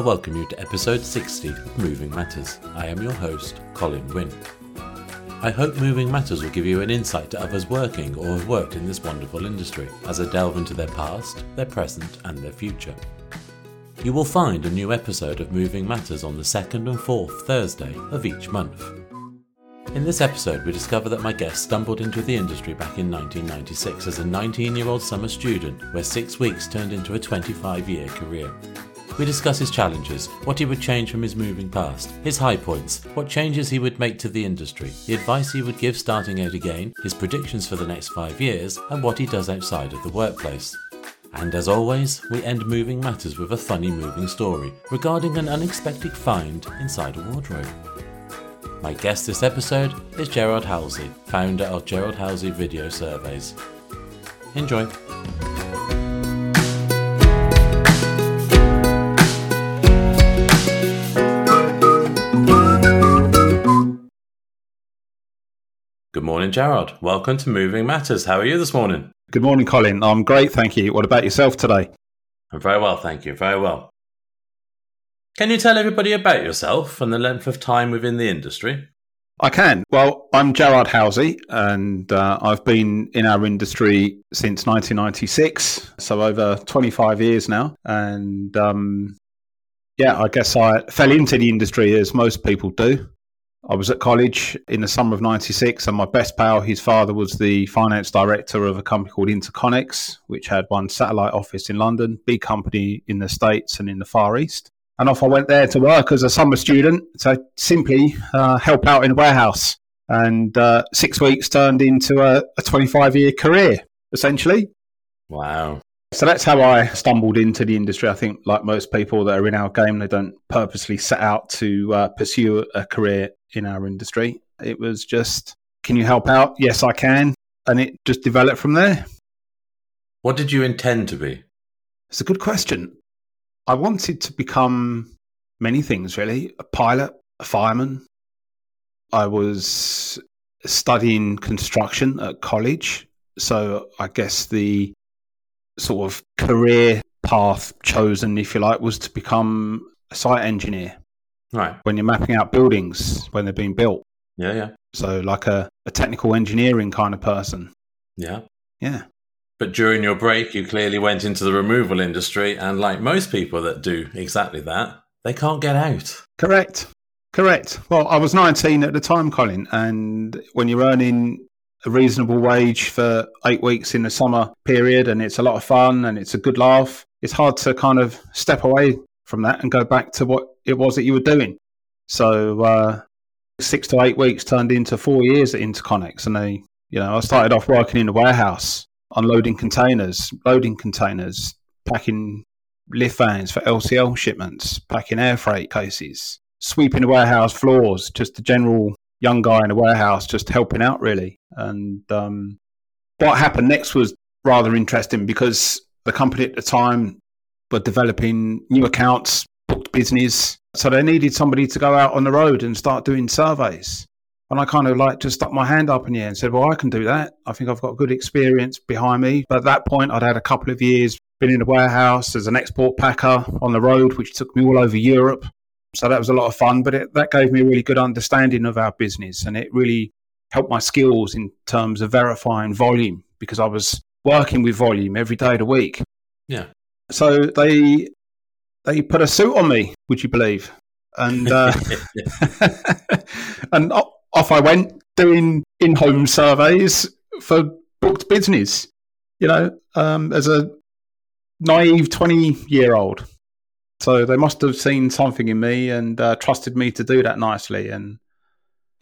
I welcome you to episode 60 of Moving Matters. I am your host, Colin Wynn. I hope Moving Matters will give you an insight to others working or have worked in this wonderful industry as I delve into their past, their present, and their future. You will find a new episode of Moving Matters on the second and fourth Thursday of each month. In this episode, we discover that my guest stumbled into the industry back in 1996 as a 19 year old summer student, where six weeks turned into a 25 year career. We discuss his challenges, what he would change from his moving past, his high points, what changes he would make to the industry, the advice he would give starting out again, his predictions for the next five years, and what he does outside of the workplace. And as always, we end Moving Matters with a funny moving story regarding an unexpected find inside a wardrobe. My guest this episode is Gerard Halsey, founder of Gerard Halsey Video Surveys. Enjoy. Good morning, Gerard. Welcome to Moving Matters. How are you this morning? Good morning, Colin. I'm great, thank you. What about yourself today? I'm very well, thank you. Very well. Can you tell everybody about yourself and the length of time within the industry? I can. Well, I'm Gerard Halsey, and uh, I've been in our industry since 1996, so over 25 years now. And um, yeah, I guess I fell into the industry as most people do. I was at college in the summer of 96, and my best pal, his father, was the finance director of a company called Interconex, which had one satellite office in London, big company in the States and in the Far East. And off I went there to work as a summer student to simply uh, help out in a warehouse. And uh, six weeks turned into a, a 25 year career, essentially. Wow. So that's how I stumbled into the industry. I think, like most people that are in our game, they don't purposely set out to uh, pursue a career in our industry. It was just, can you help out? Yes, I can. And it just developed from there. What did you intend to be? It's a good question. I wanted to become many things, really a pilot, a fireman. I was studying construction at college. So I guess the sort of career path chosen, if you like, was to become a site engineer. Right. When you're mapping out buildings when they're being built. Yeah, yeah. So like a, a technical engineering kind of person. Yeah. Yeah. But during your break, you clearly went into the removal industry. And like most people that do exactly that, they can't get out. Correct. Correct. Well, I was 19 at the time, Colin. And when you're earning a reasonable wage for eight weeks in the summer period and it's a lot of fun and it's a good laugh, it's hard to kind of step away from that and go back to what it was that you were doing. So, uh, six to eight weeks turned into four years at Interconex. And they, you know, I started off working in a warehouse unloading containers, loading containers, packing lift vans for LCL shipments, packing air freight cases, sweeping the warehouse floors, just the general young guy in a warehouse, just helping out really. And um, what happened next was rather interesting because the company at the time were developing new accounts, booked business. So they needed somebody to go out on the road and start doing surveys. And I kind of like just stuck my hand up in the air and said, Well, I can do that. I think I've got good experience behind me. But at that point, I'd had a couple of years been in a warehouse as an export packer on the road, which took me all over Europe. So that was a lot of fun. But it, that gave me a really good understanding of our business. And it really helped my skills in terms of verifying volume because I was working with volume every day of the week. Yeah. So they they put a suit on me, would you believe? And uh, and off I went doing in-home surveys for booked business. You know, um, as a naive twenty-year-old. So they must have seen something in me and uh, trusted me to do that nicely. And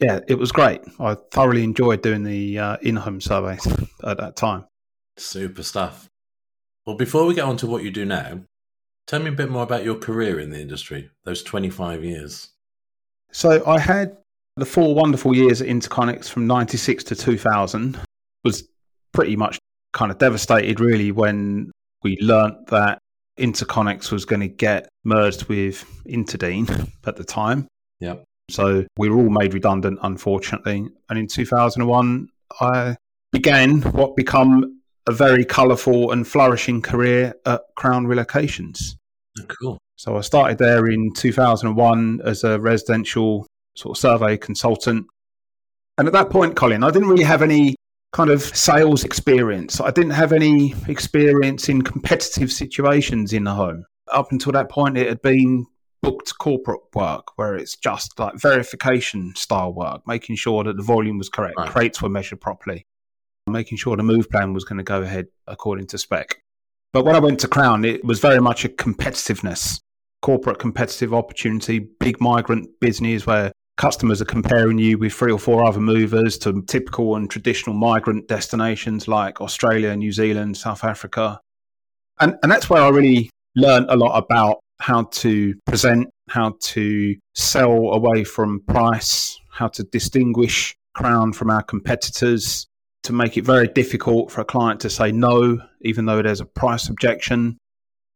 yeah, it was great. I thoroughly enjoyed doing the uh, in-home surveys at that time. Super stuff. Well, before we get on to what you do now, tell me a bit more about your career in the industry, those 25 years. So I had the four wonderful years at Interconex from 96 to 2000 was pretty much kind of devastated really when we learnt that Interconex was going to get merged with Interdean at the time. Yep. So we were all made redundant, unfortunately. And in 2001, I began what become a very colourful and flourishing career at Crown Relocations. Oh, cool. So I started there in 2001 as a residential sort of survey consultant. And at that point, Colin, I didn't really have any kind of sales experience. I didn't have any experience in competitive situations in the home. Up until that point, it had been booked corporate work where it's just like verification style work, making sure that the volume was correct, right. crates were measured properly, making sure the move plan was going to go ahead according to spec. But when I went to Crown, it was very much a competitiveness, corporate competitive opportunity, big migrant business where customers are comparing you with three or four other movers to typical and traditional migrant destinations like Australia, New Zealand, South Africa. And, and that's where I really learned a lot about how to present, how to sell away from price, how to distinguish Crown from our competitors, to make it very difficult for a client to say no, even though there's a price objection.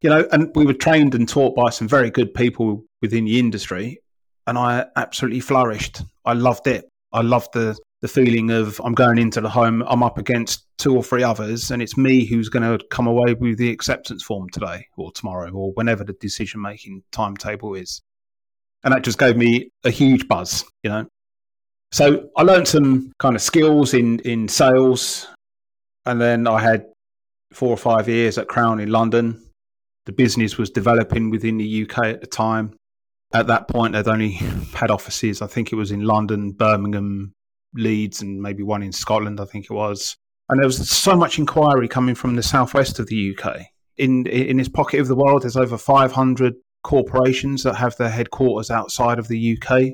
You know, and we were trained and taught by some very good people within the industry, and I absolutely flourished. I loved it. I loved the the feeling of I'm going into the home, I'm up against two or three others, and it's me who's going to come away with the acceptance form today or tomorrow or whenever the decision making timetable is. And that just gave me a huge buzz, you know. So I learned some kind of skills in, in sales, and then I had four or five years at Crown in London. The business was developing within the UK at the time. At that point, they'd only had offices, I think it was in London, Birmingham, Leeds and maybe one in Scotland, I think it was. And there was so much inquiry coming from the southwest of the UK. In in this pocket of the world, there's over 500 corporations that have their headquarters outside of the UK,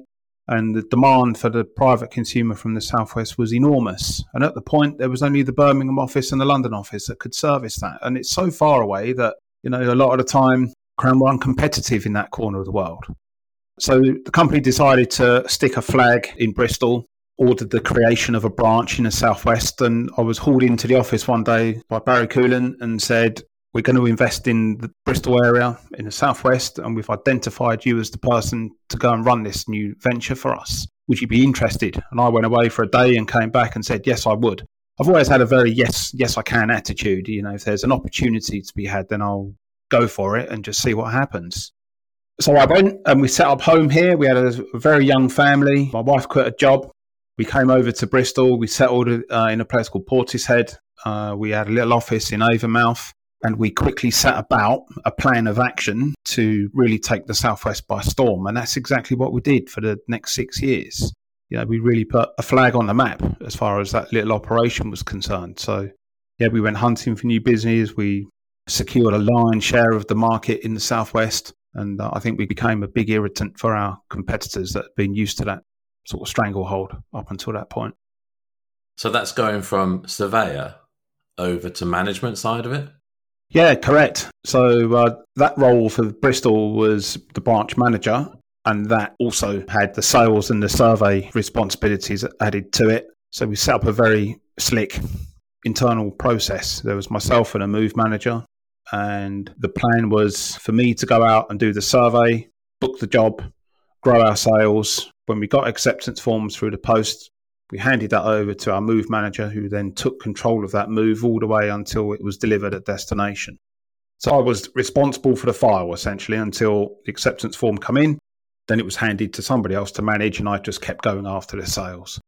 and the demand for the private consumer from the southwest was enormous. And at the point, there was only the Birmingham office and the London office that could service that. And it's so far away that you know a lot of the time Crown were uncompetitive in that corner of the world. So the company decided to stick a flag in Bristol ordered the creation of a branch in the southwest. And I was hauled into the office one day by Barry Coolan and said, "We're going to invest in the Bristol area in the southwest, and we've identified you as the person to go and run this new venture for us. Would you be interested?" And I went away for a day and came back and said, "Yes, I would." I've always had a very yes, yes, I can attitude. You know, if there's an opportunity to be had, then I'll go for it and just see what happens. So I went and we set up home here. We had a very young family. My wife quit a job we came over to Bristol. We settled uh, in a place called Portishead. Uh, we had a little office in Avonmouth, and we quickly set about a plan of action to really take the Southwest by storm. And that's exactly what we did for the next six years. You know, we really put a flag on the map as far as that little operation was concerned. So, yeah, we went hunting for new business. We secured a lion's share of the market in the Southwest. And uh, I think we became a big irritant for our competitors that had been used to that sort of stranglehold up until that point. So that's going from surveyor over to management side of it? Yeah, correct. So uh, that role for Bristol was the branch manager, and that also had the sales and the survey responsibilities added to it. So we set up a very slick internal process. There was myself and a move manager, and the plan was for me to go out and do the survey, book the job, grow our sales, when we got acceptance forms through the post, we handed that over to our move manager, who then took control of that move all the way until it was delivered at destination. So I was responsible for the file essentially until the acceptance form come in. Then it was handed to somebody else to manage, and I just kept going after the sales.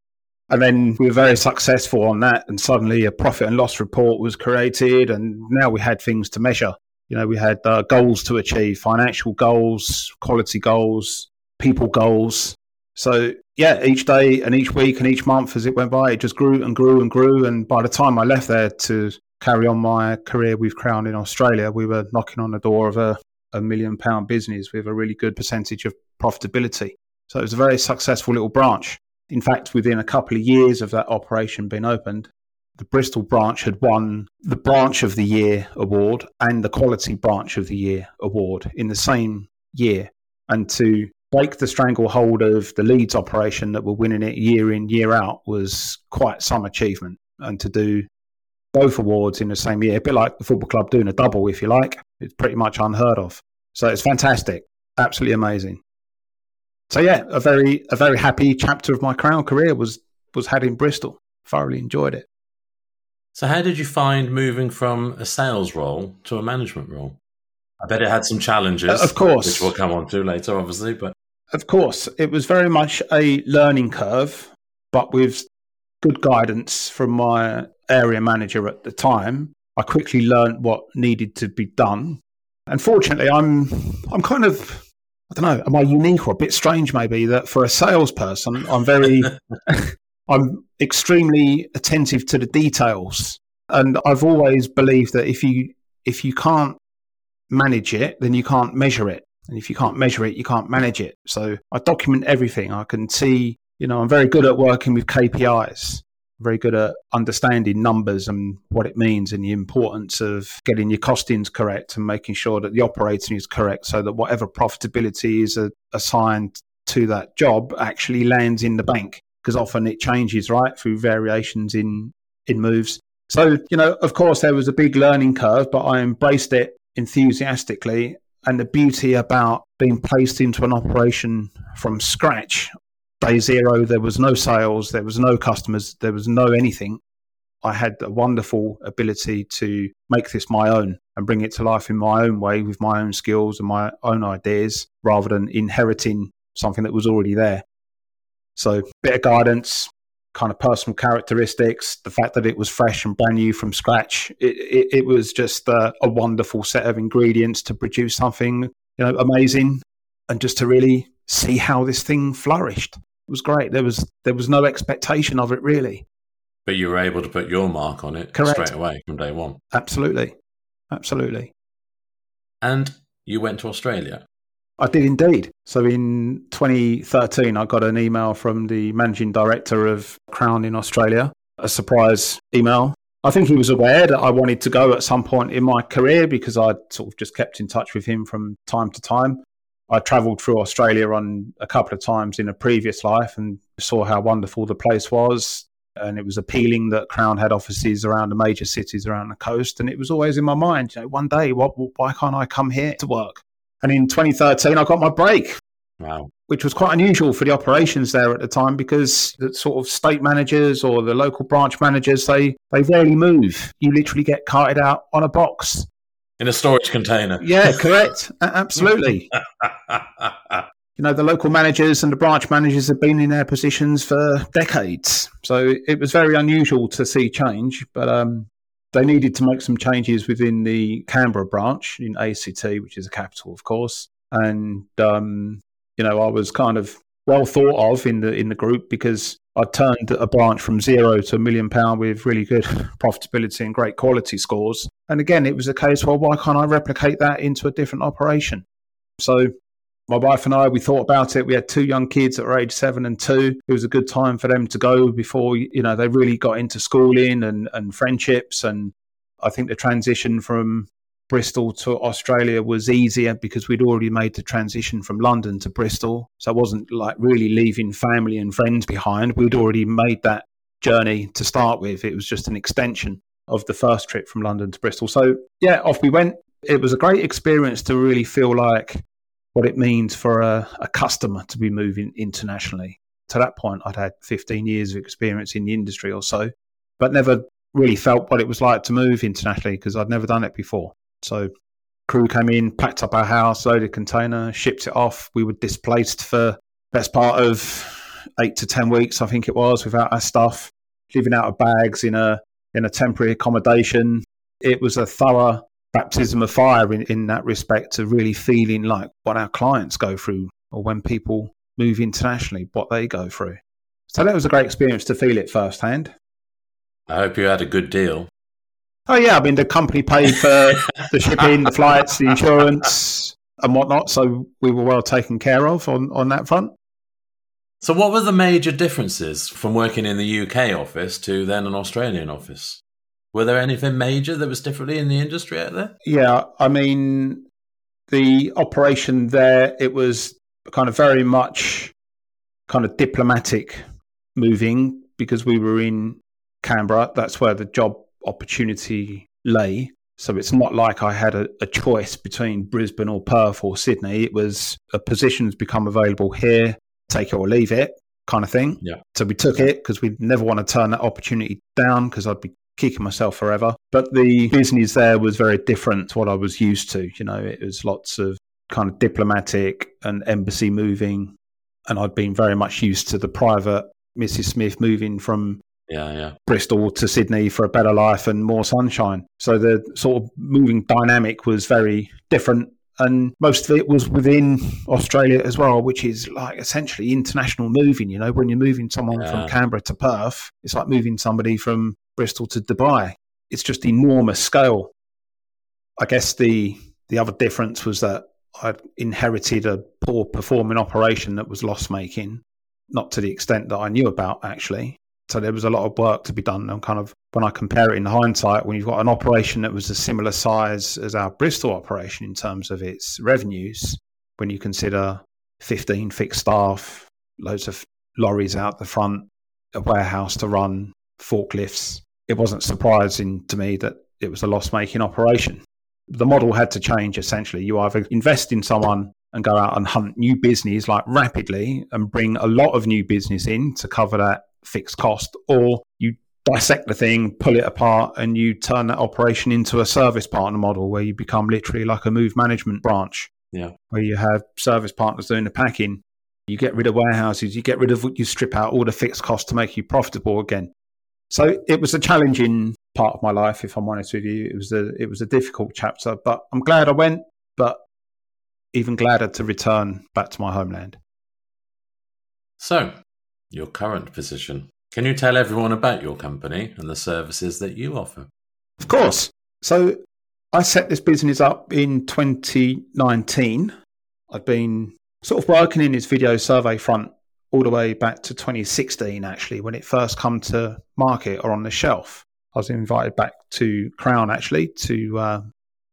And then we were very successful on that, and suddenly a profit and loss report was created, and now we had things to measure. You know, we had uh, goals to achieve, financial goals, quality goals, people goals, so yeah, each day and each week and each month as it went by, it just grew and grew and grew. And by the time I left there to carry on my career with Crown in Australia, we were knocking on the door of a, a million pound business with a really good percentage of profitability. So it was a very successful little branch. In fact, within a couple of years of that operation being opened, the Bristol branch had won the Branch of the Year award and the Quality Branch of the Year award in the same year. And to break the stranglehold of the Leeds operation that were winning it year in, year out was quite some achievement. And to do both awards in the same year, a bit like the football club doing a double, if you like, it's pretty much unheard of. So it's fantastic, absolutely amazing. So yeah, a very a very happy chapter of my crown career was was had in Bristol. Thoroughly enjoyed it. So how did you find moving from a sales role to a management role? I bet it had some challenges, of course, which we'll come on to later, obviously. But of course, it was very much a learning curve, but with good guidance from my area manager at the time. I quickly learned what needed to be done. And fortunately, I'm I'm kind of I don't know, am I unique or a bit strange maybe that for a salesperson, I'm very I'm extremely attentive to the details. And I've always believed that if you if you can't manage it, then you can't measure it. And if you can't measure it, you can't manage it. So I document everything. I can see, you know, I'm very good at working with KPIs, very good at understanding numbers and what it means and the importance of getting your costings correct and making sure that the operating is correct so that whatever profitability is assigned to that job actually lands in the bank because often it changes, right, through variations in in moves. So, you know, of course, there was a big learning curve, but I embraced it enthusiastically. And the beauty about being placed into an operation from scratch, day zero, there was no sales, there was no customers, there was no anything. I had a wonderful ability to make this my own and bring it to life in my own way with my own skills and my own ideas rather than inheriting something that was already there. So, bit of guidance, kind of personal characteristics, the fact that it was fresh and brand new from scratch. It, it, it was just a, a, wonderful set of ingredients to produce something you know amazing, and just to really see how this thing flourished. It was great. There was there was no expectation of it really. But you were able to put your mark on it Correct. straight away from day one. Absolutely, absolutely. And you went to Australia. I did indeed. So in 2013, I got an email from the managing director of Crown in Australia, a surprise email. I think he was aware that I wanted to go at some point in my career because I'd sort of just kept in touch with him from time to time. I travelled through Australia on a couple of times in a previous life and saw how wonderful the place was. And it was appealing that Crown had offices around the major cities around the coast. And it was always in my mind, you know, one day, what, why can't I come here to work? And in 2013, I got my break. Wow. Which was quite unusual for the operations there at the time because the sort of state managers or the local branch managers, they, they rarely move. You literally get carted out on a box. In a storage container. Yeah, correct. Absolutely. you know, the local managers and the branch managers have been in their positions for decades. So it was very unusual to see change. But um, they needed to make some changes within the Canberra branch in ACT, which is a capital, of course. And um, you know, I was kind of well thought of in the in the group because I turned a branch from zero to a million pound with really good profitability and great quality scores. And again, it was a case, well, why can't I replicate that into a different operation? So my wife and I, we thought about it. We had two young kids that were age seven and two. It was a good time for them to go before, you know, they really got into schooling and, and friendships. And I think the transition from Bristol to Australia was easier because we'd already made the transition from London to Bristol. So it wasn't like really leaving family and friends behind. We'd already made that journey to start with. It was just an extension of the first trip from London to Bristol. So yeah, off we went. It was a great experience to really feel like what it means for a, a customer to be moving internationally. To that point, I'd had 15 years of experience in the industry or so, but never really felt what it was like to move internationally because I'd never done it before. So, crew came in, packed up our house, loaded container, shipped it off. We were displaced for best part of eight to ten weeks, I think it was, without our stuff, living out of bags in a in a temporary accommodation. It was a thorough baptism of fire in, in that respect to really feeling like what our clients go through or when people move internationally, what they go through. So that was a great experience to feel it firsthand. I hope you had a good deal. Oh yeah, I mean the company paid for the shipping, the flights, the insurance, and whatnot. So we were well taken care of on on that front. So, what were the major differences from working in the UK office to then an Australian office? Were there anything major that was differently in the industry out there? Yeah, I mean, the operation there, it was kind of very much kind of diplomatic moving because we were in Canberra. That's where the job opportunity lay. So it's not like I had a, a, choice between Brisbane or Perth or Sydney. It was a position's become available here, take it or leave it kind of thing. Yeah. So we took it because we never want to turn that opportunity down because I'd be kicking myself forever. But the business there was very different to what I was used to. You know, it was lots of kind of diplomatic and embassy moving. And I'd been very much used to the private Mrs. Smith moving from Yeah, yeah. Bristol to Sydney for a better life and more sunshine. So the sort of moving dynamic was very different. And most of it was within Australia as well, which is like essentially international moving. You know, when you're moving someone Yeah. from Canberra to Perth, it's like moving somebody from Bristol to Dubai. It's just enormous scale. I guess the the other difference was that I'd inherited a poor performing operation that was loss making, not to the extent that I knew about actually. So there was a lot of work to be done. And kind of when I compare it in hindsight, when you've got an operation that was a similar size as our Bristol operation in terms of its revenues, when you consider 15 fixed staff, loads of lorries out the front, a warehouse to run, forklifts, it wasn't surprising to me that it was a loss making operation. The model had to change essentially. You either invest in someone and go out and hunt new business like rapidly and bring a lot of new business in to cover that fixed cost, or you dissect the thing, pull it apart, and you turn that operation into a service partner model where you become literally like a move management branch. Yeah. Where you have service partners doing the packing. You get rid of warehouses, you get rid of, you strip out all the fixed costs to make you profitable again. So it was a challenging part of my life, if I'm honest with you. It was a, it was a difficult chapter, but I'm glad I went, but even gladder to return back to my homeland. So, your current position. Can you tell everyone about your company and the services that you offer? Of course. So I set this business up in 2019. I'd been sort of working in this video survey front all the way back to 2016, actually, when it first come to market or on the shelf. I was invited back to Crown, actually, to uh,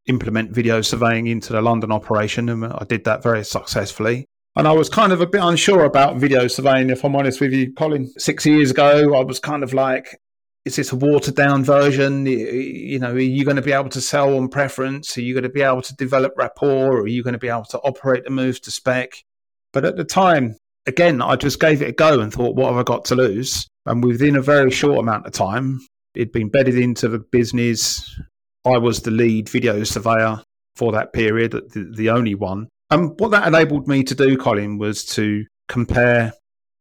implement video surveying into the London operation, and I did that very successfully. And I was kind of a bit unsure about video surveying, if I'm honest with you, Colin. Six years ago, I was kind of like, is this a watered down version? You know, are you going to be able to sell on preference? Are you going to be able to develop rapport? Or are you going to be able to operate the moves to spec? But at the time, again, I just gave it a go and thought, what have I got to lose? And within a very short amount of time, it'd been bedded into the business. I was the lead video surveyor for that period, the, the only one. And what that enabled me to do, Colin, was to compare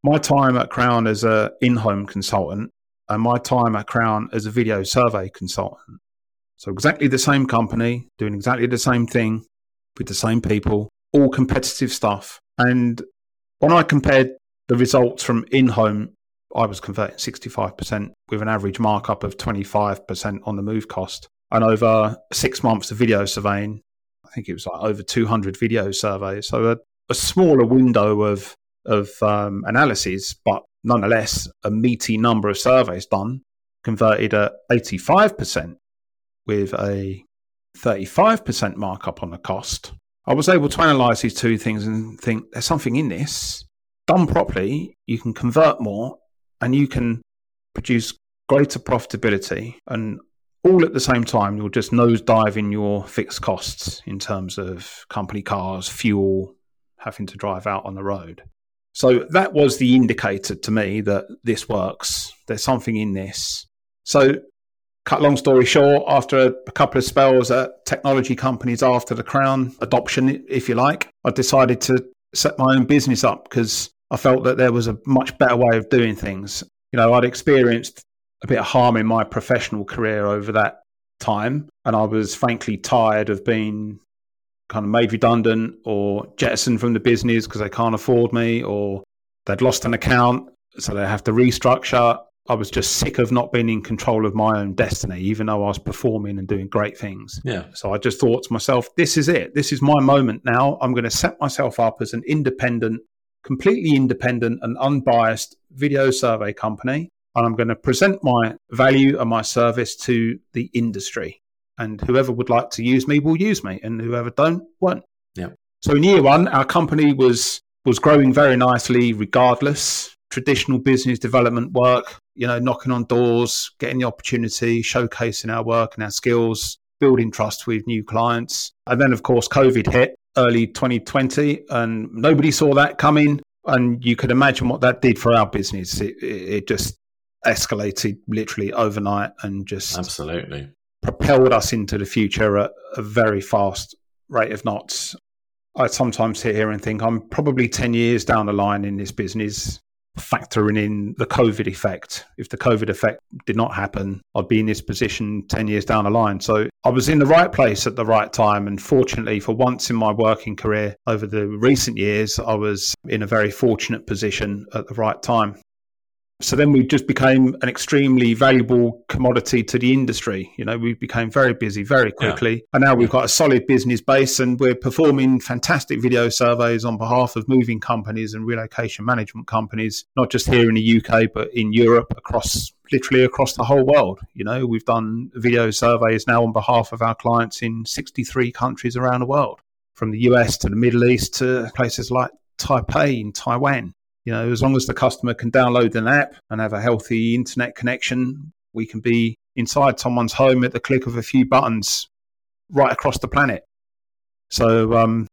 my time at Crown as a in-home consultant and my time at Crown as a video survey consultant. So exactly the same company, doing exactly the same thing with the same people, all competitive stuff. And when I compared the results from in-home, I was converting 65% with an average markup of 25% on the move cost. And over six months of video surveying, I think it was like over 200 video surveys. So a, a smaller window of of um, analyses, but nonetheless a meaty number of surveys done, converted at 85% with a 35% markup on the cost. I was able to analyze these two things and think there's something in this. Done properly, you can convert more and you can produce greater profitability and all at the same time you'll just nosedive in your fixed costs in terms of company cars, fuel, having to drive out on the road. So that was the indicator to me that this works. There's something in this. So, cut long story short, after a, a couple of spells at technology companies after the Crown adoption, if you like, I decided to set my own business up because I felt that there was a much better way of doing things. You know, I'd experienced a bit of harm in my professional career over that time, and I was frankly tired of being kind of made redundant or jettisoned from the business because they can't afford me or they'd lost an account so they have to restructure. I was just sick of not being in control of my own destiny even though i was performing and doing great things. Yeah. so i just thought to myself this is it. This is my moment now. I'm going to set myself up as an independent completely independent and unbiased video survey company and i'm going to present my value and my service to the industry. And whoever would like to use me will use me and whoever don't won't. Yeah. so in year one our company was was growing very nicely regardless. Traditional business development work you know knocking on doors getting the opportunity showcasing our work and our skills building trust with new clients. And then of course covid hit early 2020 and nobody saw that coming. And you could imagine what that did for our business. It, it, it just escalated literally overnight and just Absolutely. propelled us into the future at a very fast rate of knots. I sometimes sit here and think I'm probably 10 years down the line in this business, factoring in the COVID effect. If the COVID effect did not happen, I'd be in this position 10 years down the line. So I was in the right place at the right time. And fortunately, for once in my working career over the recent years, I was in a very fortunate position at the right time. So then we just became an extremely valuable commodity to the industry. You know, we became very busy very quickly. And now we've got a solid business base and we're performing fantastic video surveys on behalf of moving companies and relocation management companies, not just here in the UK, but in Europe, across literally across the whole world. You know, we've done video surveys now on behalf of our clients in 63 countries around the world, from the US to the Middle East to places like Taipei in Taiwan. You know, as long as the customer can download an app and have a healthy internet connection, we can be inside someone's home at the click of a few buttons right across the planet. So, um,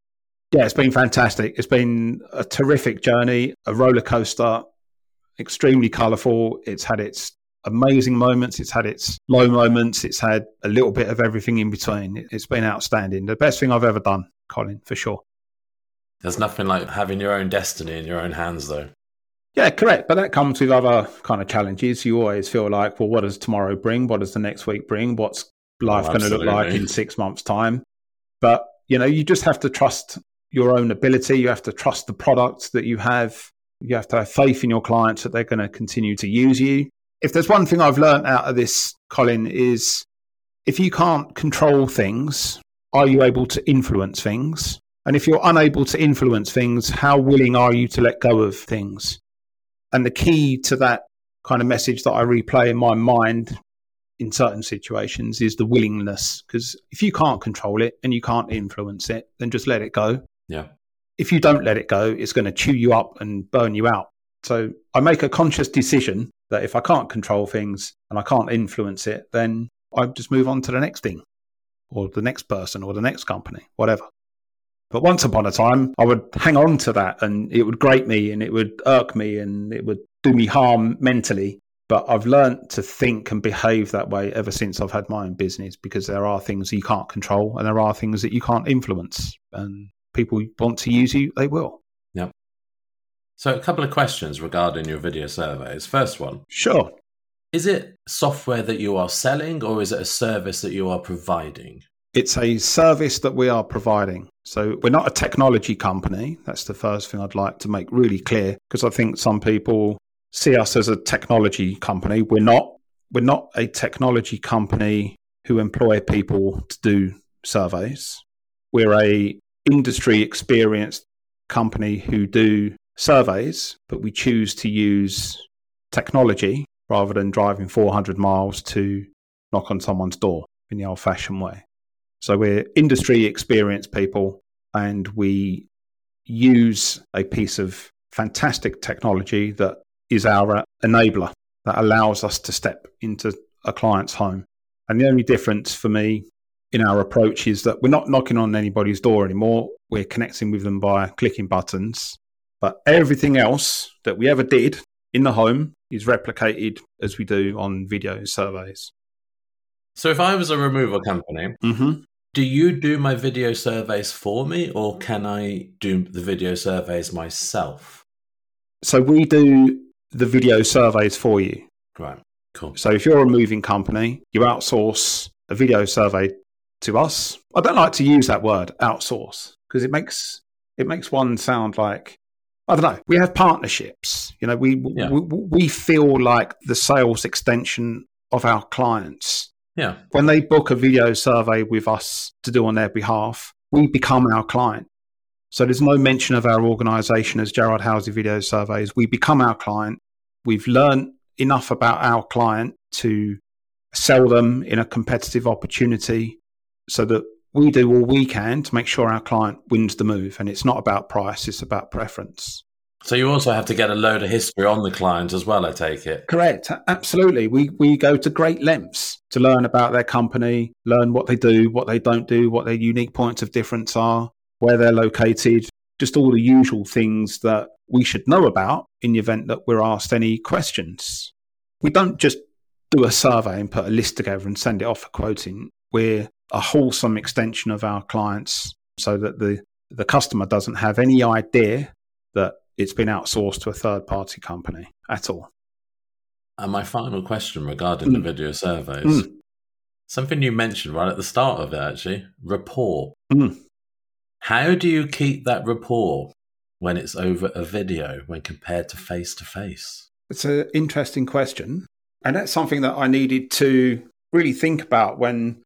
yeah, it's been fantastic. It's been a terrific journey, a roller coaster, extremely colourful. It's had its amazing moments, it's had its low moments, it's had a little bit of everything in between. It's been outstanding. The best thing I've ever done, Colin, for sure. There's nothing like having your own destiny in your own hands, though. Yeah, correct. But that comes with other kind of challenges. You always feel like, well, what does tomorrow bring? What does the next week bring? What's oh, life Oh, going to look like in six months' time? But, you know, you just have to trust your own ability. You have to trust the product that you have. You have to have faith in your clients that they're going to continue to use you. If there's one thing I've learned out of this, Colin, is if you can't control things, are you able to influence things? And if you're unable to influence things, how willing are you to let go of things? And the key to that kind of message that I replay in my mind in certain situations is the willingness. Because if you can't control it and you can't influence it, then just let it go. Yeah. If you don't let it go, it's going to chew you up and burn you out. So I make a conscious decision that if I can't control things and I can't influence it, then I just move on to the next thing or the next person or the next company, whatever. But once upon a time, I would hang on to that and it would grate me and it would irk me and it would do me harm mentally. But I've learned to think and behave that way ever since I've had my own business because there are things you can't control and there are things that you can't influence. And people want to use you, they will. Yep. So, a couple of questions regarding your video surveys. First one Sure. Is it software that you are selling or is it a service that you are providing? It's a service that we are providing. So we're not a technology company. That's the first thing I'd like to make really clear because I think some people see us as a technology company. We're not. We're not a technology company who employ people to do surveys. We're a industry experienced company who do surveys, but we choose to use technology rather than driving 400 miles to knock on someone's door in the old fashioned way. So we're industry experienced people and we use a piece of fantastic technology that is our enabler that allows us to step into a client's home. And the only difference for me in our approach is that we're not knocking on anybody's door anymore. We're connecting with them by clicking buttons. But everything else that we ever did in the home is replicated as we do on video surveys. So, if I was a removal company, Mm-hmm. Do you do my video surveys for me or can I do the video surveys myself? So we do the video surveys for you. Right, cool. So if you're a moving company, you outsource a video survey to us. I don't like to use that word outsource because it makes it makes one sound like I don't know. We have partnerships. You know, we Yeah. we, we feel like the sales extension of our clients. Yeah, When they book a video survey with us to do on their behalf, we become our client. So there's no mention of our organization as Gerard Halsey Video Surveys. We become our client. We've learned enough about our client to sell them in a competitive opportunity so that we do all we can to make sure our client wins the move. And it's not about price, it's about preference. So you also have to get a load of history on the client as well, I take it. Correct. Absolutely. We we go to great lengths to learn about their company, learn what they do, what they don't do, what their unique points of difference are, where they're located, just all the usual things that we should know about in the event that we're asked any questions. we don't just do a survey and put a list together and send it off for quoting. We're a wholesome extension of our clients so that the, the customer doesn't have any idea that it's been outsourced to a third party company at all. And my final question regarding mm. the video surveys mm. something you mentioned right at the start of it, actually rapport. Mm. How do you keep that rapport when it's over a video when compared to face to face? It's an interesting question. And that's something that I needed to really think about when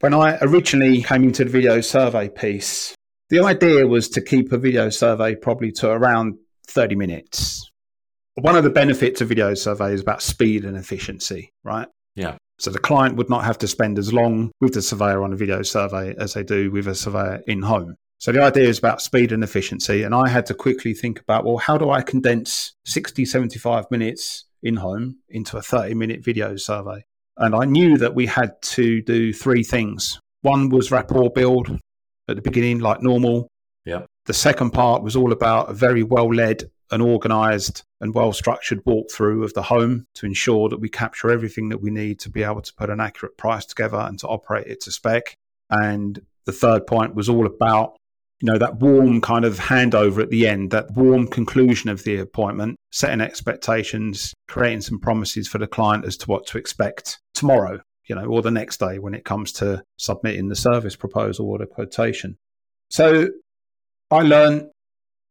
when I originally came into the video survey piece. The idea was to keep a video survey probably to around 30 minutes. One of the benefits of video survey is about speed and efficiency, right? Yeah. So the client would not have to spend as long with the surveyor on a video survey as they do with a surveyor in home. So the idea is about speed and efficiency. And I had to quickly think about, well, how do I condense 60, 75 minutes in home into a 30 minute video survey? And I knew that we had to do three things. One was rapport build at the beginning, like normal. Yeah. The second part was all about a very well led and organized and well structured walkthrough of the home to ensure that we capture everything that we need to be able to put an accurate price together and to operate it to spec. And the third point was all about you know that warm kind of handover at the end that warm conclusion of the appointment setting expectations creating some promises for the client as to what to expect tomorrow you know or the next day when it comes to submitting the service proposal or the quotation so i learned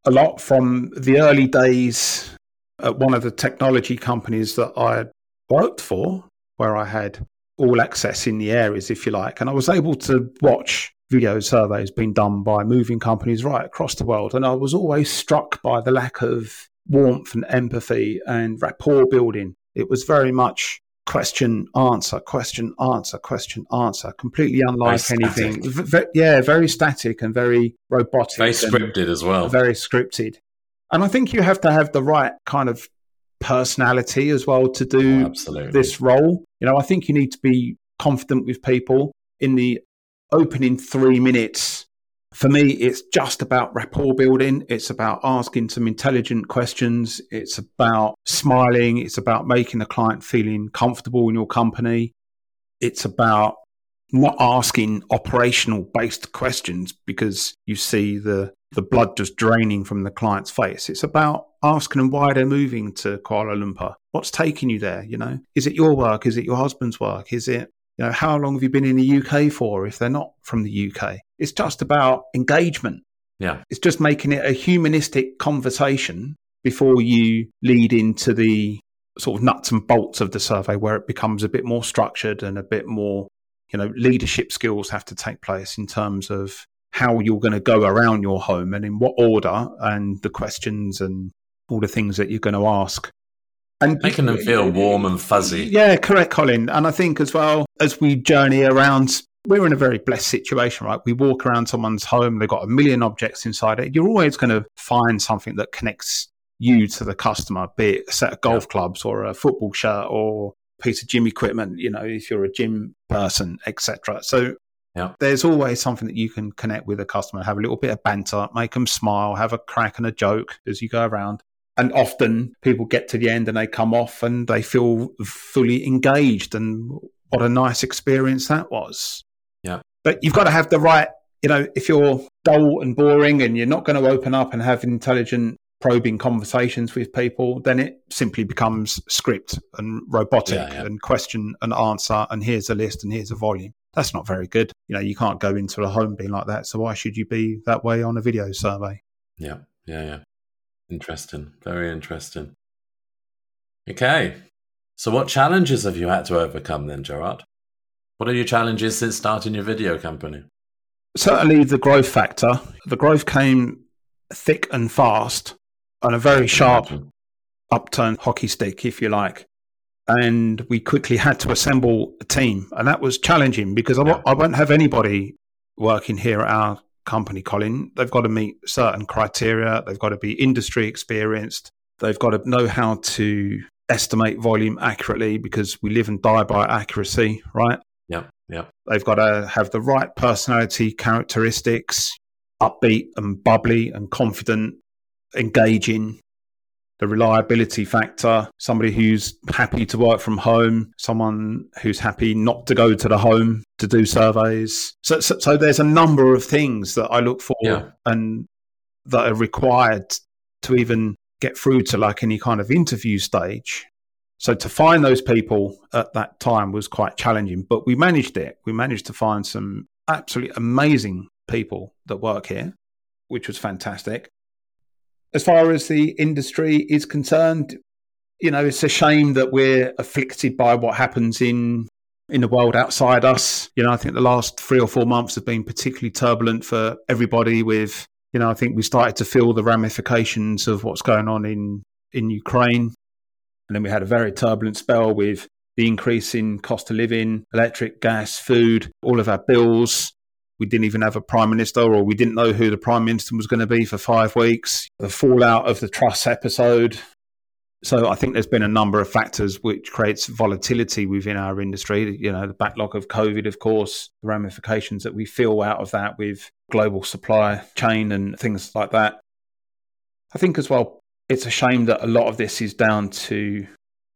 a lot from the early days at one of the technology companies that i worked for where i had all access in the areas if you like and i was able to watch video surveys being done by moving companies right across the world. And I was always struck by the lack of warmth and empathy and rapport building. It was very much question, answer, question, answer, question, answer, completely unlike very anything. V- yeah, very static and very robotic. Very scripted as well. Very scripted. And I think you have to have the right kind of personality as well to do oh, this role. You know, I think you need to be confident with people in the opening three minutes, for me, it's just about rapport building. It's about asking some intelligent questions. It's about smiling. It's about making the client feeling comfortable in your company. It's about not asking operational based questions because you see the, the blood just draining from the client's face. It's about asking them why they're moving to Kuala Lumpur. What's taking you there? You know, is it your work? Is it your husband's work? Is it you know, how long have you been in the UK for if they're not from the UK? It's just about engagement. Yeah. It's just making it a humanistic conversation before you lead into the sort of nuts and bolts of the survey where it becomes a bit more structured and a bit more, you know, leadership skills have to take place in terms of how you're going to go around your home and in what order and the questions and all the things that you're going to ask and making them feel warm and fuzzy. Yeah, correct, Colin. And I think as well as we journey around, we're in a very blessed situation, right? We walk around someone's home, they've got a million objects inside it. You're always going to find something that connects you to the customer, be it a set of golf clubs or a football shirt or a piece of gym equipment, you know, if you're a gym person, etc. So yeah. There's always something that you can connect with a customer, have a little bit of banter, make them smile, have a crack and a joke as you go around and often people get to the end and they come off and they feel fully engaged and what a nice experience that was but you've got to have the right you know if you're dull and boring and you're not going to open up and have intelligent probing conversations with people then it simply becomes script and robotic yeah, yeah. and question and answer and here's a list and here's a volume that's not very good you know you can't go into a home being like that so why should you be that way on a video survey yeah yeah yeah Interesting. Very interesting. Okay. So, what challenges have you had to overcome then, Gerard? What are your challenges since starting your video company? Certainly, the growth factor. The growth came thick and fast on a very sharp upturned hockey stick, if you like. And we quickly had to assemble a team. And that was challenging because I w- I won't have anybody working here at our company, Colin, they've got to meet certain criteria. They've got to be industry experienced. They've got to know how to estimate volume accurately because we live and die by accuracy, right? Yeah, yeah. They've got to have the right personality characteristics, upbeat and bubbly and confident, engaging. the reliability factor, somebody who's happy to work from home, someone who's happy not to go to the home to do surveys. So, so, so there's a number of things that I look for Yeah. and that are required to even get through to like any kind of interview stage. So to find those people at that time was quite challenging, but we managed it. We managed to find some absolutely amazing people that work here, which was fantastic. As far as the industry is concerned, you know, it's a shame that we're afflicted by what happens in in the world outside us. You know, I think the last three or four months have been particularly turbulent for everybody with you know, I think we started to feel the ramifications of what's going on in, in Ukraine. And then we had a very turbulent spell with the increase in cost of living, electric, gas, food, all of our bills. We didn't even have a prime minister, or we didn't know who the prime minister was going to be for five weeks. The fallout of the Truss episode. So I think there's been a number of factors which creates volatility within our industry. You know, the backlog of COVID, of course, the ramifications that we feel out of that with global supply chain and things like that. I think as well, it's a shame that a lot of this is down to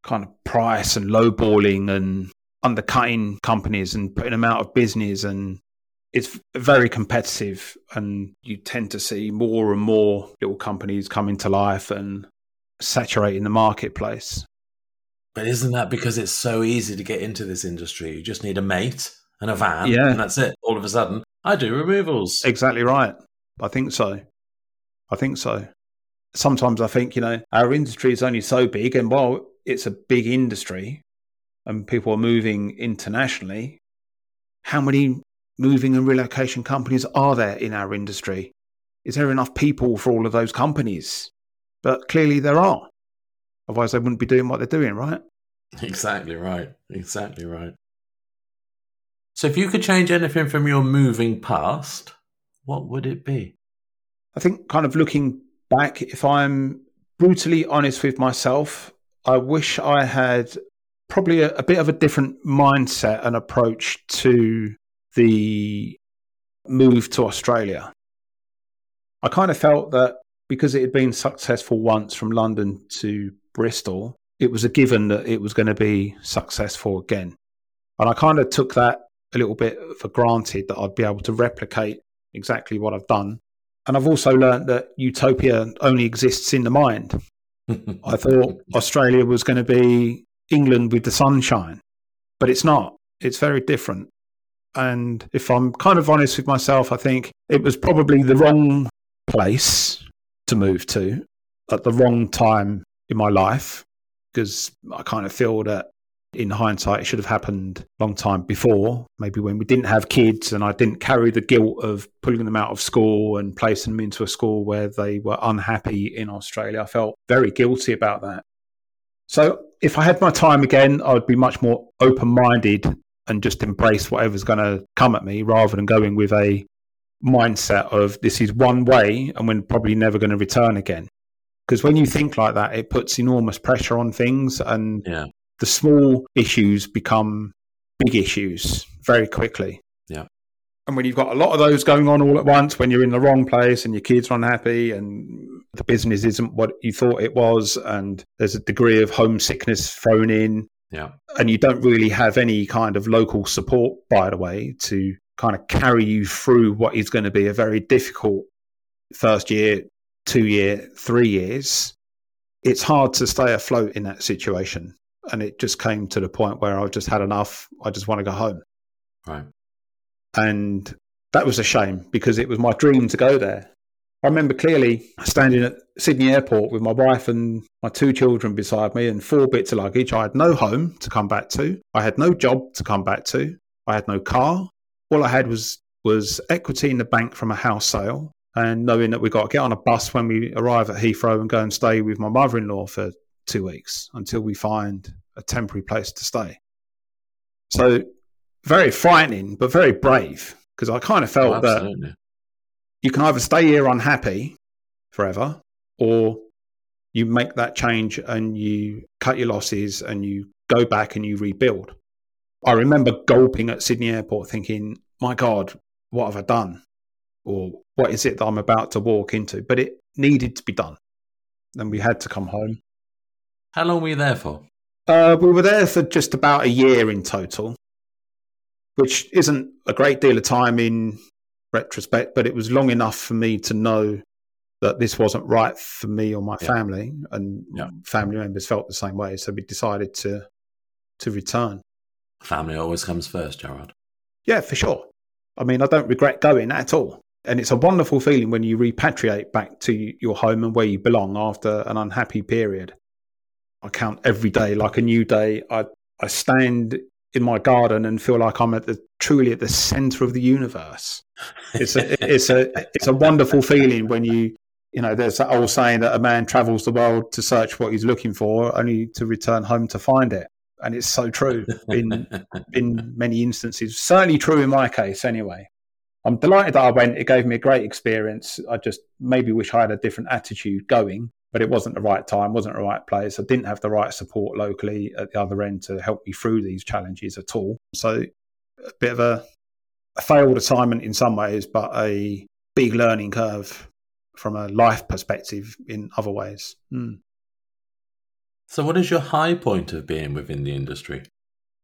kind of price and lowballing and undercutting companies and putting them out of business and it's very competitive and you tend to see more and more little companies coming to life and saturating the marketplace. But isn't that because it's so easy to get into this industry? You just need a mate and a van, Yeah. and that's it. All of a sudden, I do removals. Exactly right. I think so. I think so. Sometimes I think, you know, our industry is only so big, and while it's a big industry and people are moving internationally, how many moving and relocation companies are there in our industry? Is there enough people for all of those companies? But clearly there are. Otherwise, they wouldn't be doing what they're doing, right? Exactly right. Exactly right. So, if you could change anything from your moving past, what would it be? I think, kind of looking back, if I'm brutally honest with myself, I wish I had probably a, a bit of a different mindset and approach to the move to Australia. I kind of felt that because it had been successful once from London to Bristol, it was a given that it was going to be successful again. And I kind of took that a little bit for granted that I'd be able to replicate exactly what I've done. And I've also learned that utopia only exists in the mind. I thought Australia was going to be England with the sunshine, but it's not. It's very different. And if I'm kind of honest with myself, I think it was probably the wrong place to move to at the wrong time in my life because I kind of feel that in hindsight it should have happened a long time before. Maybe when we didn't have kids and I didn't carry the guilt of pulling them out of school and placing them into a school where they were unhappy in Australia. I felt very guilty about that. So if I had my time again I would be much more open-minded and just embrace whatever's going to come at me rather than going with a mindset of this is one way and we're probably never going to return again. Because when you think like that it puts enormous pressure on things and yeah. The small issues become big issues very quickly. Yeah. And when you've got a lot of those going on all at once, when you're in the wrong place and your kids are unhappy and the business isn't what you thought it was, and there's a degree of homesickness thrown in, Yeah. and you don't really have any kind of local support, by the way, to kind of carry you through what is going to be a very difficult first year, two year, three years, it's hard to stay afloat in that situation. And it just came to the point where I just had enough. I just want to go home. Right. And that was a shame because it was my dream to go there. I remember clearly standing at Sydney Airport with my wife and my two children beside me and four bits of luggage. I had no home to come back to. I had no job to come back to. I had no car. All I had was was equity in the bank from a house sale and knowing that we got to get on a bus when we arrive at Heathrow and go and stay with my mother-in-law for two weeks until we find a temporary place to stay. So very frightening, but very brave because I kind of felt Oh, that you can either stay here unhappy forever or you make that change and you cut your losses and you go back and you rebuild. I remember gulping at Sydney Airport thinking, my God, what have I done? Or what is it that I'm about to walk into? But it needed to be done. and we had to come home. How long were you there for? Uh, we were there for just about a year in total, which isn't a great deal of time in retrospect, but it was long enough for me to know that this wasn't right for me or my Yeah. family, and Yeah. family members felt the same way. So we decided to to return. Family always comes first, Gerard. Yeah, for sure. I mean, I don't regret going at all. And it's a wonderful feeling when you repatriate back to your home and where you belong after an unhappy period. I count every day like a new day. I, I stand in my garden and feel like I'm at the truly at the center of the universe. It's a, it's a, it's a wonderful feeling when you, you know, there's that old saying that a man travels the world to search what he's looking for, only to return home to find it. And it's so true in in many instances. Certainly true in my case, anyway. I'm delighted that I went. It gave me a great experience. I just maybe wish I had a different attitude going, but it wasn't the right time, wasn't the right place. I didn't have the right support locally at the other end to help me through these challenges at all. So a bit of a, a failed assignment in some ways, but a big learning curve from a life perspective in other ways. Mm. So, what is your high point of being within the industry?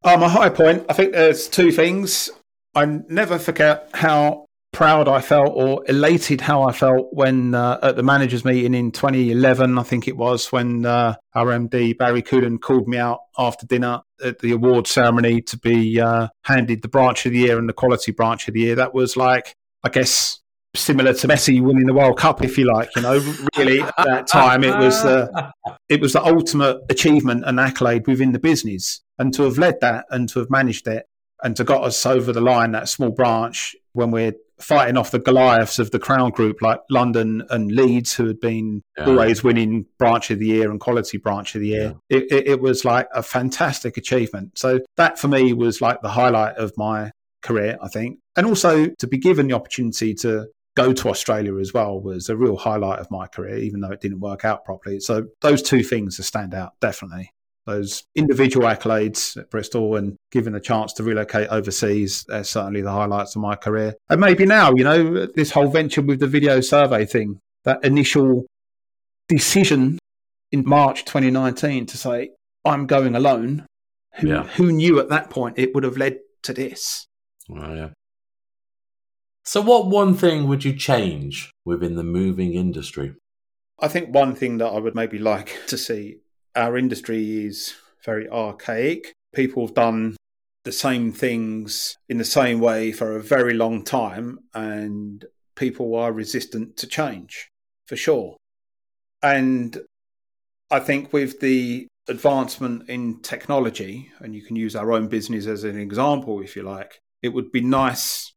Oh, my high point, I think there's two things. I never forget how proud I felt or elated how I felt when uh, at the managers meeting in 2011, I think it was, when uh, our MD Barry Coolen called me out after dinner at the award ceremony to be uh, handed the branch of the year and the quality branch of the year. That was like, I guess, similar to Messi winning the World Cup, if you like. You know, really at that time it was the it was the ultimate achievement and accolade within the business. And to have led that and to have managed it and to got us over the line, that small branch, when we're fighting off the Goliaths of the Crown Group like London and Leeds, who had been Yeah. always winning branch of the year and quality branch of the year, it, it, it was like a fantastic achievement. So that for me was like the highlight of my career, I think. And also to be given the opportunity to go to Australia as well was a real highlight of my career, even though it didn't work out properly. So those two things stand out, definitely. Those individual accolades at Bristol and given the chance to relocate overseas, they're certainly the highlights of my career. And maybe now, you know, this whole venture with the video survey thing, that initial decision in March 2019 to say, I'm going alone. Who, Yeah. who knew at that point it would have led to this? Oh, yeah. So, what one thing would you change within the moving industry? I think one thing that I would maybe like to see our industry is very archaic. People have done the same things in the same way for a very long time, and people are resistant to change for sure. And I think with the advancement in technology, and you can use our own business as an example if you like, it would be nice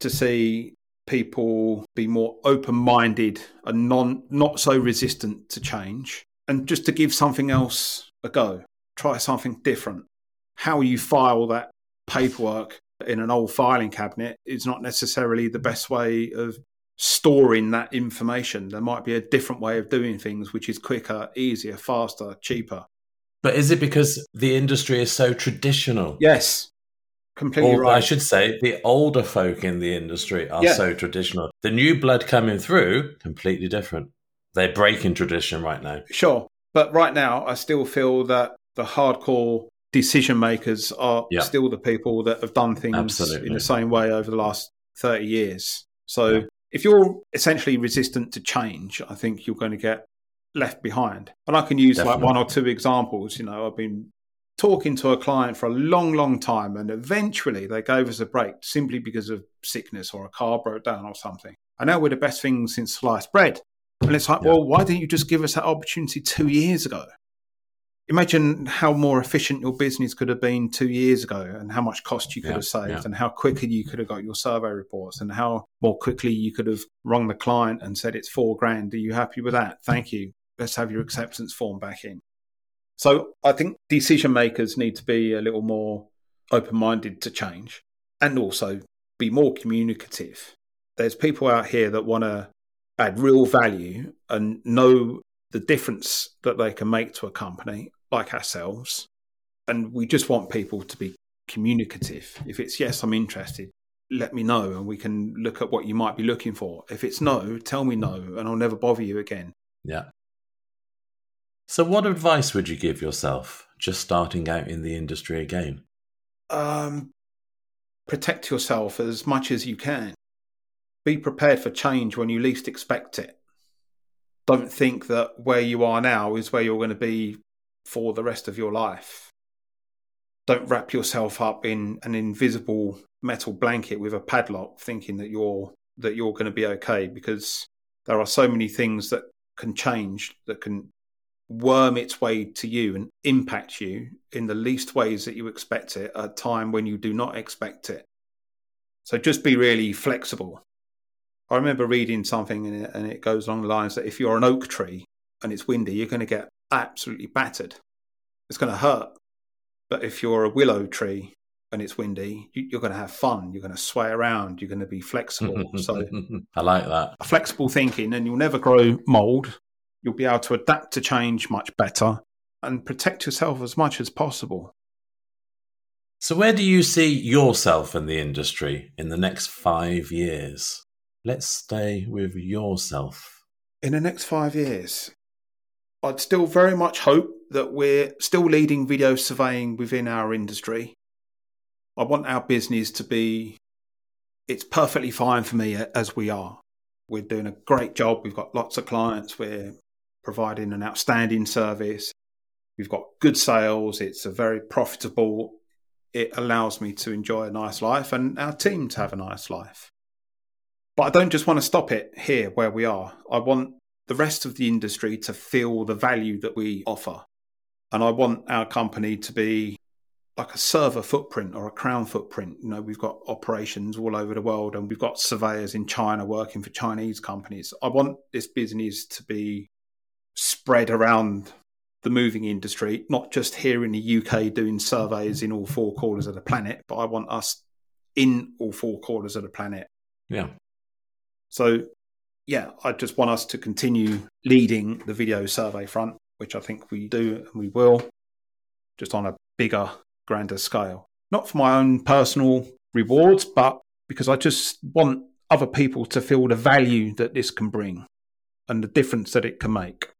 to see people be more open-minded and non not so resistant to change and just to give something else a go try something different how you file that paperwork in an old filing cabinet is not necessarily the best way of storing that information there might be a different way of doing things which is quicker easier faster cheaper But is it because the industry is so traditional? yes completely Or right I should say, the older folk in the industry are Yeah. so traditional. The new blood coming through, completely different. They're breaking tradition right now. Sure. But right now, I still feel that the hardcore decision makers are Yeah. still the people that have done things Absolutely. in the same way over the last 30 years. So Yeah. if you're essentially resistant to change, I think you're going to get left behind. And I can use like one or two examples. You know, I've been talking to a client for a long, long time, and eventually they gave us a break simply because of sickness or a car broke down or something. I know we're the best thing since sliced bread. And it's like, Yeah. well, why didn't you just give us that opportunity two years ago? Imagine how more efficient your business could have been two years ago and how much cost you could Yeah, have saved yeah. and how quicker you could have got your survey reports and how more quickly you could have rung the client and said, it's four grand. Are you happy with that? Thank you. Let's have your acceptance form back in. So I think decision makers need to be a little more open minded to change and also be more communicative. There's people out here that want to add real value and know the difference that they can make to a company like ourselves. And we just want people to be communicative. If it's yes, I'm interested, let me know and we can look at what you might be looking for. If it's no, tell me no and I'll never bother you again. Yeah. So, what advice would you give yourself just starting out in the industry again? Um, protect yourself as much as you can. Be prepared for change when you least expect it. Don't think that where you are now is where you're going to be for the rest of your life. Don't wrap yourself up in an invisible metal blanket with a padlock thinking that you're that you're going to be okay because there are so many things that can change that can worm its way to you and impact you in the least ways that you expect it at a time when you do not expect it. So just be really flexible. I remember reading something and it, and it goes along the lines that if you're an oak tree and it's windy, you're going to get absolutely battered. It's going to hurt. But if you're a willow tree and it's windy, you, are going to have fun. You're going to sway around. You're going to be flexible. so I like that. Flexible thinking, and you'll never grow mold You'll be able to adapt to change much better and protect yourself as much as possible. So, where do you see yourself in the industry in the next five years? Let's stay with yourself. In the next five years, I'd still very much hope that we're still leading video surveying within our industry. I want our business to be, it's perfectly fine for me as we are. We're doing a great job. We've got lots of clients. We're providing an outstanding service. We've got good sales. It's a very profitable. It allows me to enjoy a nice life and our team to have a nice life. But I don't just want to stop it here where we are. I want the rest of the industry to feel the value that we offer. And I want our company to be like a SIRVA footprint or a crown footprint. You know, we've got operations all over the world and we've got surveyors in China working for Chinese companies. I want this business to be spread around the moving industry, not just here in the UK doing surveys in all four corners of the planet, but I want us in all four corners of the planet. Yeah. So, yeah, I just want us to continue leading the video survey front, which I think we do and we will, just on a bigger, grander scale. Not for my own personal rewards, but because I just want other people to feel the value that this can bring and the difference that it can make.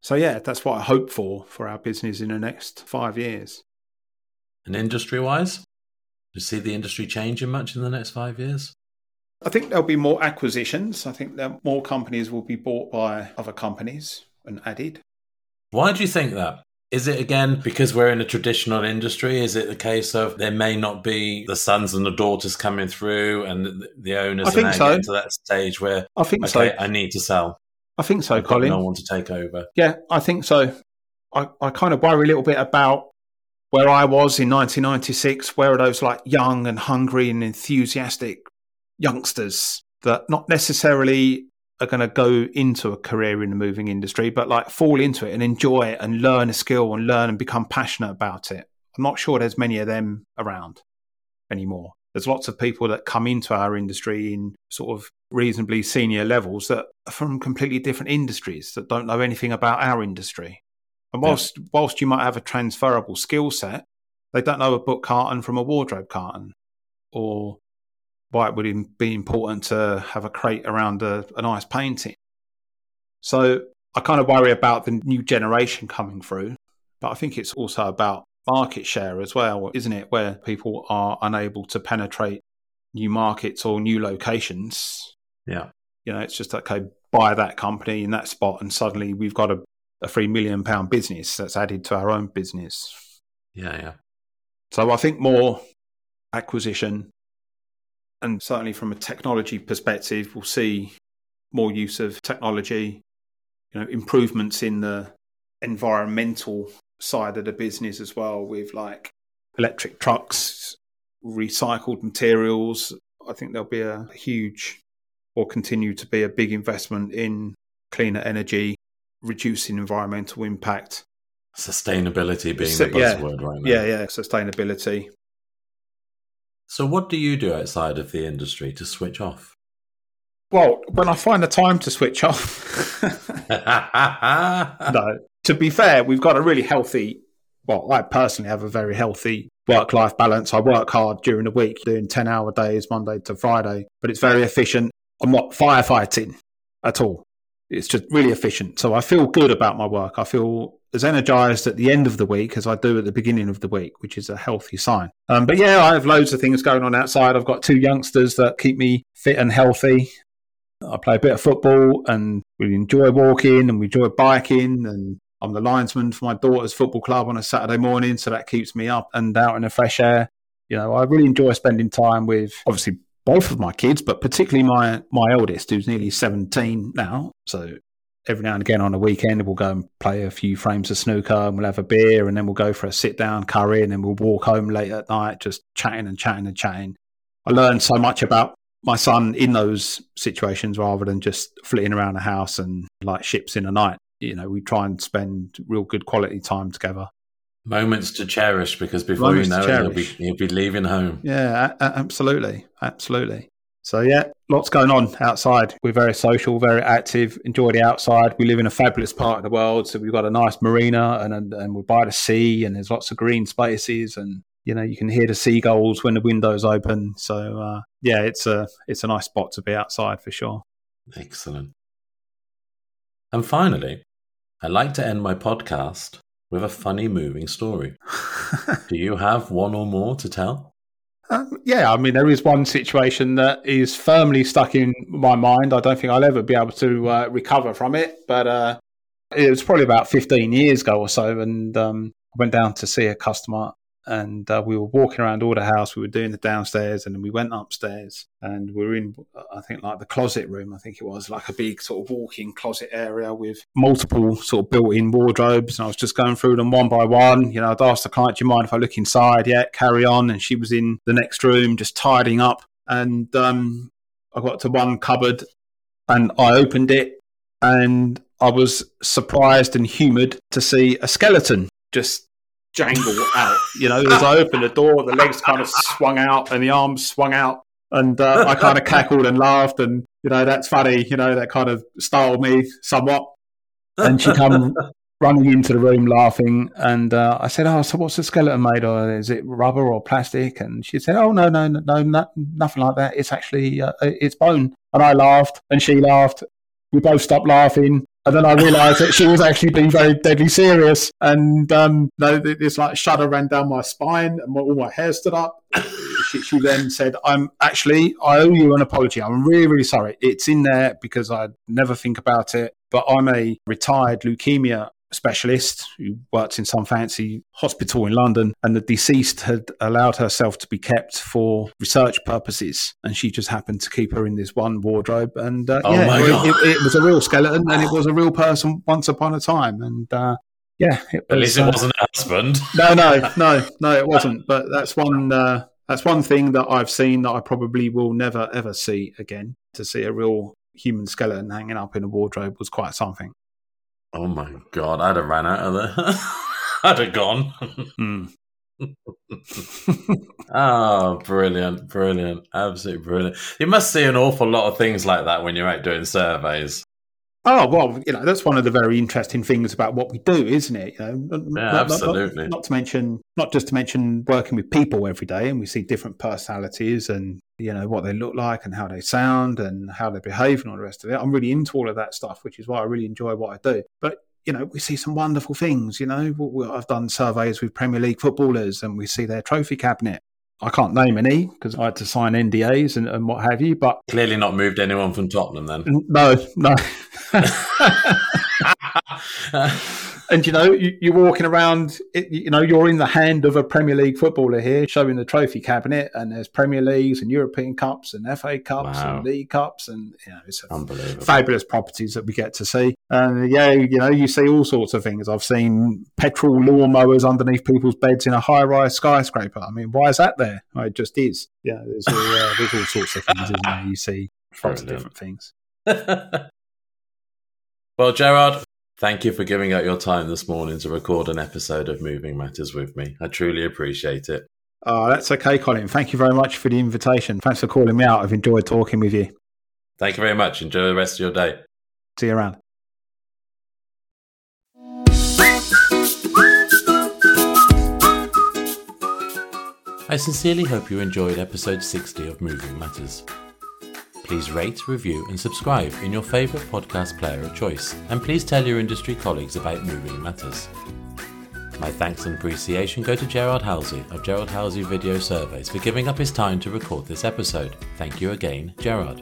So yeah, that's what I hope for for our business in the next five years. And industry wise, do you see the industry changing much in the next five years? I think there'll be more acquisitions. I think that more companies will be bought by other companies and added. Why do you think that? Is it again because we're in a traditional industry? Is it the case of there may not be the sons and the daughters coming through, and the owners I think are so. getting to that stage where I think okay, so. I need to sell. I think so, I've Colin. No one to take over. Yeah, I think so. I, I kind of worry a little bit about where I was in 1996, where are those like young and hungry and enthusiastic youngsters that not necessarily are going to go into a career in the moving industry, but like fall into it and enjoy it and learn a skill and learn and become passionate about it. I'm not sure there's many of them around anymore. There's lots of people that come into our industry in sort of reasonably senior levels that are from completely different industries that don't know anything about our industry. And whilst yeah. whilst you might have a transferable skill set, they don't know a book carton from a wardrobe carton, or why it would be important to have a crate around a, a nice painting. So I kind of worry about the new generation coming through, but I think it's also about market share as well, isn't it? Where people are unable to penetrate new markets or new locations. Yeah. You know, it's just okay, buy that company in that spot, and suddenly we've got a, a three million pound business that's added to our own business. Yeah, yeah. So I think more acquisition, and certainly from a technology perspective, we'll see more use of technology, you know, improvements in the environmental side of the business as well with like electric trucks, recycled materials. I think there'll be a huge or continue to be a big investment in cleaner energy, reducing environmental impact. Sustainability being so, the buzzword yeah, right now. Yeah, yeah, sustainability. So, what do you do outside of the industry to switch off? Well, when I find the time to switch off. no, to be fair, we've got a really healthy, well, I personally have a very healthy work life balance. I work hard during the week, doing 10 hour days, Monday to Friday, but it's very efficient. I'm not firefighting at all. It's just really efficient. So I feel good about my work. I feel as energized at the end of the week as I do at the beginning of the week, which is a healthy sign. Um, but yeah, I have loads of things going on outside. I've got two youngsters that keep me fit and healthy. I play a bit of football and we enjoy walking and we enjoy biking and I'm the linesman for my daughter's football club on a Saturday morning, so that keeps me up and out in the fresh air. You know, I really enjoy spending time with obviously both of my kids, but particularly my my eldest, who's nearly 17 now. So every now and again on a weekend, we'll go and play a few frames of snooker and we'll have a beer and then we'll go for a sit down curry and then we'll walk home late at night, just chatting and chatting and chatting. I learned so much about my son in those situations rather than just flitting around the house and like ships in the night. You know, we try and spend real good quality time together. Moments to cherish because before Moments you know it, he'll be, he'll be leaving home. Yeah, a- absolutely. Absolutely. So, yeah, lots going on outside. We're very social, very active, enjoy the outside. We live in a fabulous part of the world. So, we've got a nice marina and, and we're by the sea, and there's lots of green spaces. And, you know, you can hear the seagulls when the windows open. So, uh, yeah, it's a, it's a nice spot to be outside for sure. Excellent. And finally, I like to end my podcast with a funny, moving story. Do you have one or more to tell? Um, yeah, I mean, there is one situation that is firmly stuck in my mind. I don't think I'll ever be able to uh, recover from it, but uh, it was probably about 15 years ago or so. And um, I went down to see a customer and uh, we were walking around all the house. We were doing the downstairs, and then we went upstairs, and we were in, I think, like the closet room. I think it was like a big sort of walk-in closet area with multiple sort of built-in wardrobes. And I was just going through them one by one. You know, I'd ask the client, "Do you mind if I look inside?" Yeah, carry on. And she was in the next room, just tidying up. And um, I got to one cupboard, and I opened it, and I was surprised and humoured to see a skeleton just jangle out. You know, as I opened the door, the legs kind of swung out and the arms swung out. And uh, I kind of cackled and laughed. And, you know, that's funny. You know, that kind of styled me somewhat. And she come running into the room laughing. And uh, I said, Oh, so what's the skeleton made of? Is it rubber or plastic? And she said, Oh, no, no, no, no nothing like that. It's actually, uh, it's bone. And I laughed and she laughed. We both stopped laughing. And then I realised that she was actually being very deadly serious, and um, this like shudder ran down my spine, and all my hair stood up. She, she, then said, "I'm actually, I owe you an apology. I'm really, really sorry. It's in there because I never think about it, but I'm a retired leukemia specialist who worked in some fancy hospital in London, and the deceased had allowed herself to be kept for research purposes, and she just happened to keep her in this one wardrobe. And uh, oh yeah, it, it, it, was a real skeleton, and it was a real person once upon a time, and. Uh, yeah, was, at least it uh, wasn't a husband. No, no, no, no, it wasn't. But that's one. Uh, that's one thing that I've seen that I probably will never ever see again. To see a real human skeleton hanging up in a wardrobe was quite something. Oh my god, I'd have ran out of there. I'd have gone. mm. oh, brilliant, brilliant, absolutely brilliant. You must see an awful lot of things like that when you're out doing surveys. Oh well, you know that's one of the very interesting things about what we do, isn't it? You know, yeah, not, absolutely. Not, not, to mention, not just to mention working with people every day, and we see different personalities and you know what they look like and how they sound and how they behave and all the rest of it. I'm really into all of that stuff, which is why I really enjoy what I do. But you know, we see some wonderful things. You know, I've done surveys with Premier League footballers, and we see their trophy cabinet, I can't name any because I had to sign NDAs and, and, what have you. But clearly not moved anyone from Tottenham then. No, no. and you know, you, are walking around. You know, you're in the hand of a Premier League footballer here, showing the trophy cabinet, and there's Premier Leagues and European Cups and FA Cups wow. and League Cups, and you know, it's fabulous properties that we get to see. And yeah, you know, you see all sorts of things. I've seen petrol lawnmowers underneath people's beds in a high-rise skyscraper. I mean, why is that there? Well, it just is. Yeah, there's all, uh, there's all sorts of things, isn't there? You see lots of different things. well, Gerard, Thank you for giving up your time this morning to record an episode of Moving Matters with me. I truly appreciate it. Oh, that's okay, Colin. Thank you very much for the invitation. Thanks for calling me out. I've enjoyed talking with you. Thank you very much. Enjoy the rest of your day. See you around. I sincerely hope you enjoyed episode 60 of Moving Matters. Please rate, review, and subscribe in your favourite podcast player of choice, and please tell your industry colleagues about Moving Matters. My thanks and appreciation go to Gerard Halsey of Gerard Halsey Video Surveys for giving up his time to record this episode. Thank you again, Gerard.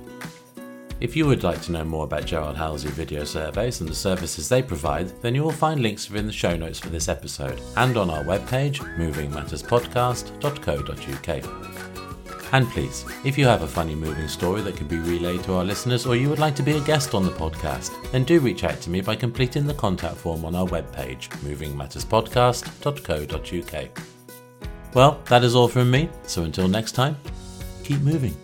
If you would like to know more about Gerard Halsey Video Surveys and the services they provide, then you will find links within the show notes for this episode and on our webpage, movingmatterspodcast.co.uk. And please, if you have a funny moving story that can be relayed to our listeners or you would like to be a guest on the podcast, then do reach out to me by completing the contact form on our webpage, movingmatterspodcast.co.uk. Well, that is all from me, so until next time, keep moving.